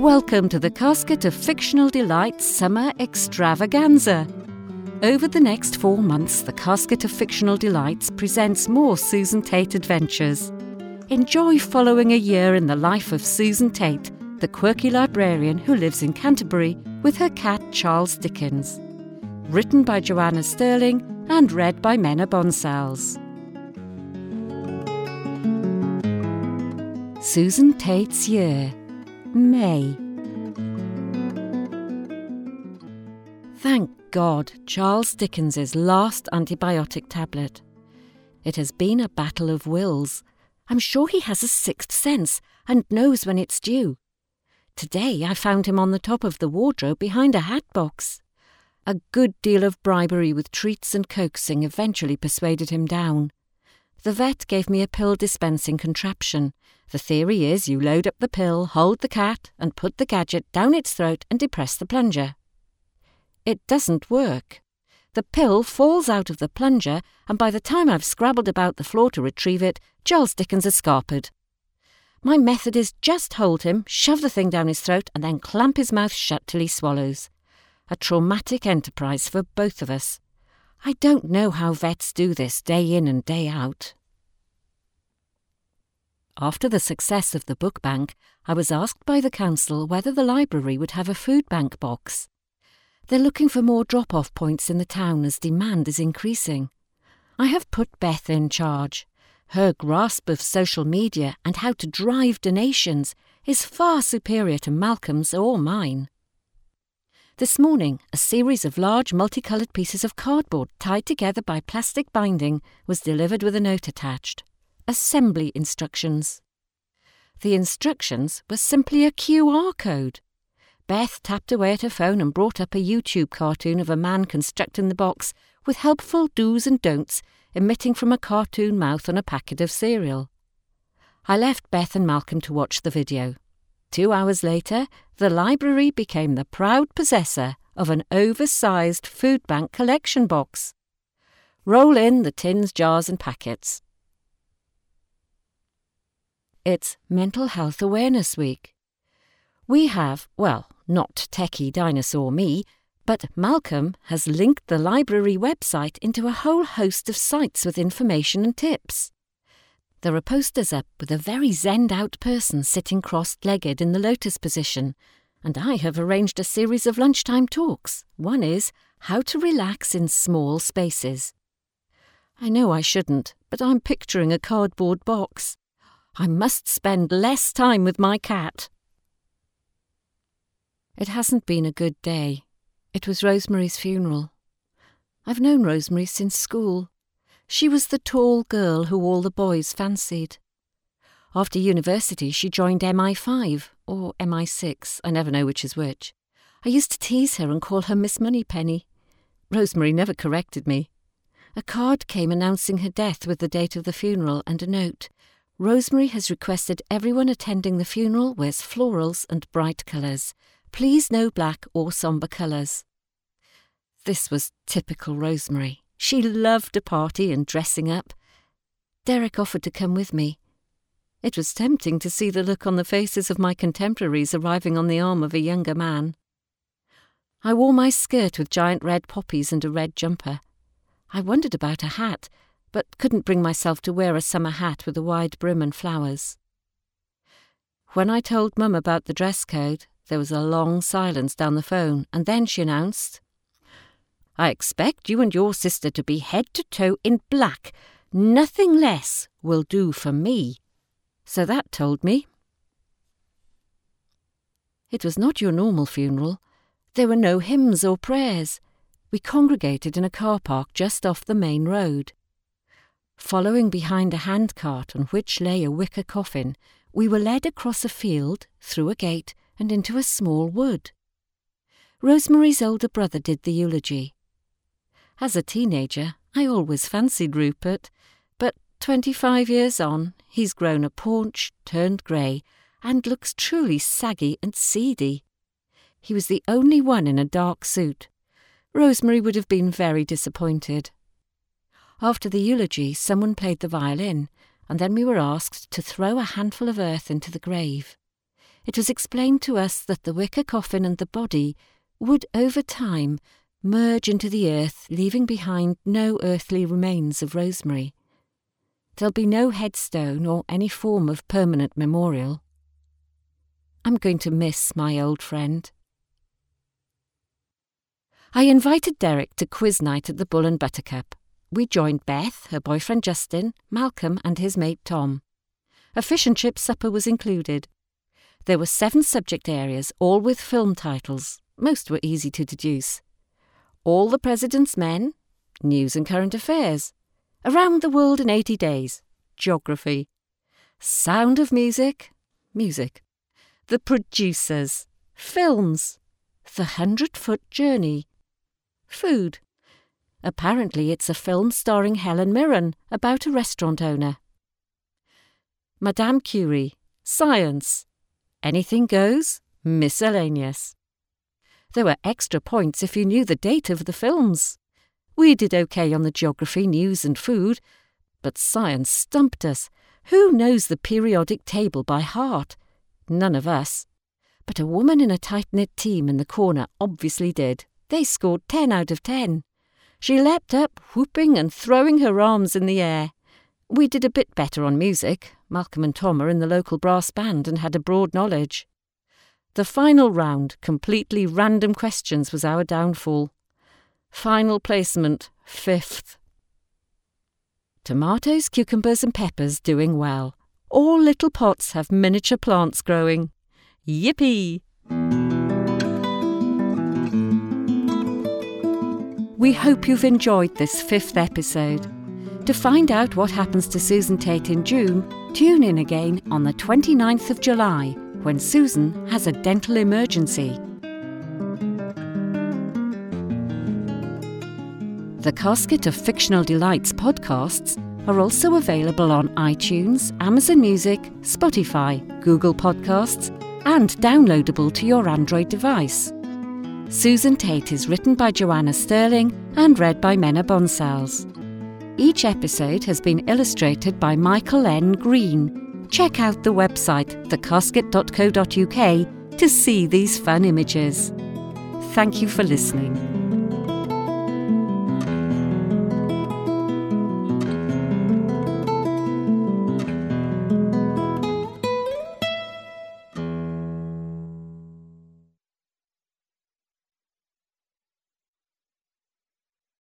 Welcome to the Casket of Fictional Delights Summer Extravaganza. Over the next four months, the Casket of Fictional Delights presents more Susan Tate adventures. Enjoy following a year in the life of Susan Tate, the quirky librarian who lives in Canterbury with her cat Charles Dickens. Written by Joanna Sterling and read by Mena Bonsals. Susan Tate's Year, May. Thank God, Charles Dickens's last antibiotic tablet. It has been a battle of wills. I'm sure he has a sixth sense and knows when it's due. Today I found him on the top of the wardrobe behind a hat box. A good deal of bribery with treats and coaxing eventually persuaded him down. The vet gave me a pill dispensing contraption. The theory is you load up the pill, hold the cat, and put the gadget down its throat and depress the plunger. It doesn't work. The pill falls out of the plunger, and by the time I've scrabbled about the floor to retrieve it, Charles Dickens has scarpered. My method is just hold him, shove the thing down his throat, and then clamp his mouth shut till he swallows. A traumatic enterprise for both of us. I don't know how vets do this day in and day out. After the success of the book bank, I was asked by the council whether the library would have a food bank box. They're looking for more drop off points in the town as demand is increasing. I have put Beth in charge. Her grasp of social media and how to drive donations is far superior to Malcolm's or mine. This morning, a series of large multicoloured pieces of cardboard tied together by plastic binding was delivered with a note attached Assembly Instructions. The instructions were simply a QR code. Beth tapped away at her phone and brought up a YouTube cartoon of a man constructing the box with helpful do's and don'ts emitting from a cartoon mouth on a packet of cereal. I left Beth and Malcolm to watch the video. Two hours later, the library became the proud possessor of an oversized food bank collection box. Roll in the tins, jars, and packets. It's Mental Health Awareness Week. We have, well, not techie dinosaur me, but Malcolm has linked the library website into a whole host of sites with information and tips. There are posters up with a very zenned out person sitting crossed legged in the lotus position, and I have arranged a series of lunchtime talks. One is How to Relax in Small Spaces. I know I shouldn't, but I'm picturing a cardboard box. I must spend less time with my cat. It hasn't been a good day. It was Rosemary's funeral. I've known Rosemary since school. She was the tall girl who all the boys fancied. After university, she joined MI5 or MI6, I never know which is which. I used to tease her and call her Miss Moneypenny. Rosemary never corrected me. A card came announcing her death with the date of the funeral and a note Rosemary has requested everyone attending the funeral wears florals and bright colours. Please no black or sombre colours. This was typical Rosemary. She loved a party and dressing up. Derek offered to come with me. It was tempting to see the look on the faces of my contemporaries arriving on the arm of a younger man. I wore my skirt with giant red poppies and a red jumper. I wondered about a hat, but couldn't bring myself to wear a summer hat with a wide brim and flowers. When I told Mum about the dress code, there was a long silence down the phone, and then she announced, I expect you and your sister to be head to toe in black. Nothing less will do for me. So that told me. It was not your normal funeral. There were no hymns or prayers. We congregated in a car park just off the main road. Following behind a handcart on which lay a wicker coffin, we were led across a field, through a gate, and into a small wood. Rosemary's older brother did the eulogy. As a teenager, I always fancied Rupert, but twenty five years on, he's grown a paunch, turned grey, and looks truly saggy and seedy. He was the only one in a dark suit. Rosemary would have been very disappointed. After the eulogy, someone played the violin, and then we were asked to throw a handful of earth into the grave. it was explained to us that the wicker coffin and the body would, over time, merge into the earth, leaving behind no earthly remains of Rosemary. There'll be no headstone or any form of permanent memorial. I'm going to miss my old friend. I invited Derek to quiz night at the Bull and Buttercup. We joined Beth, her boyfriend Justin, Malcolm, and his mate Tom. A fish and chip supper was included. There were seven subject areas, all with film titles. Most were easy to deduce. All the President's Men, News and Current Affairs, Around the World in 80 Days, Geography, Sound of Music, Music, The Producers, Films, The Hundred Foot Journey, Food. Apparently, it's a film starring Helen Mirren about a restaurant owner. Madame Curie. Science. Anything goes. Miscellaneous. There were extra points if you knew the date of the films. We did okay on the geography, news, and food, but science stumped us. Who knows the periodic table by heart? None of us. But a woman in a tight knit team in the corner obviously did. They scored 10 out of 10. She leapt up, whooping and throwing her arms in the air. We did a bit better on music. Malcolm and Tom are in the local brass band and had a broad knowledge. The final round, completely random questions, was our downfall. Final placement, fifth. Tomatoes, cucumbers, and peppers doing well. All little pots have miniature plants growing. Yippee! We hope you've enjoyed this fifth episode. To find out what happens to Susan Tate in June, tune in again on the 29th of July when Susan has a dental emergency. The Casket of Fictional Delights podcasts are also available on iTunes, Amazon Music, Spotify, Google Podcasts, and downloadable to your Android device. Susan Tate is written by Joanna Sterling and read by Mena Bonsals. Each episode has been illustrated by Michael N. Green. Check out the website thecasket.co.uk to see these fun images. Thank you for listening.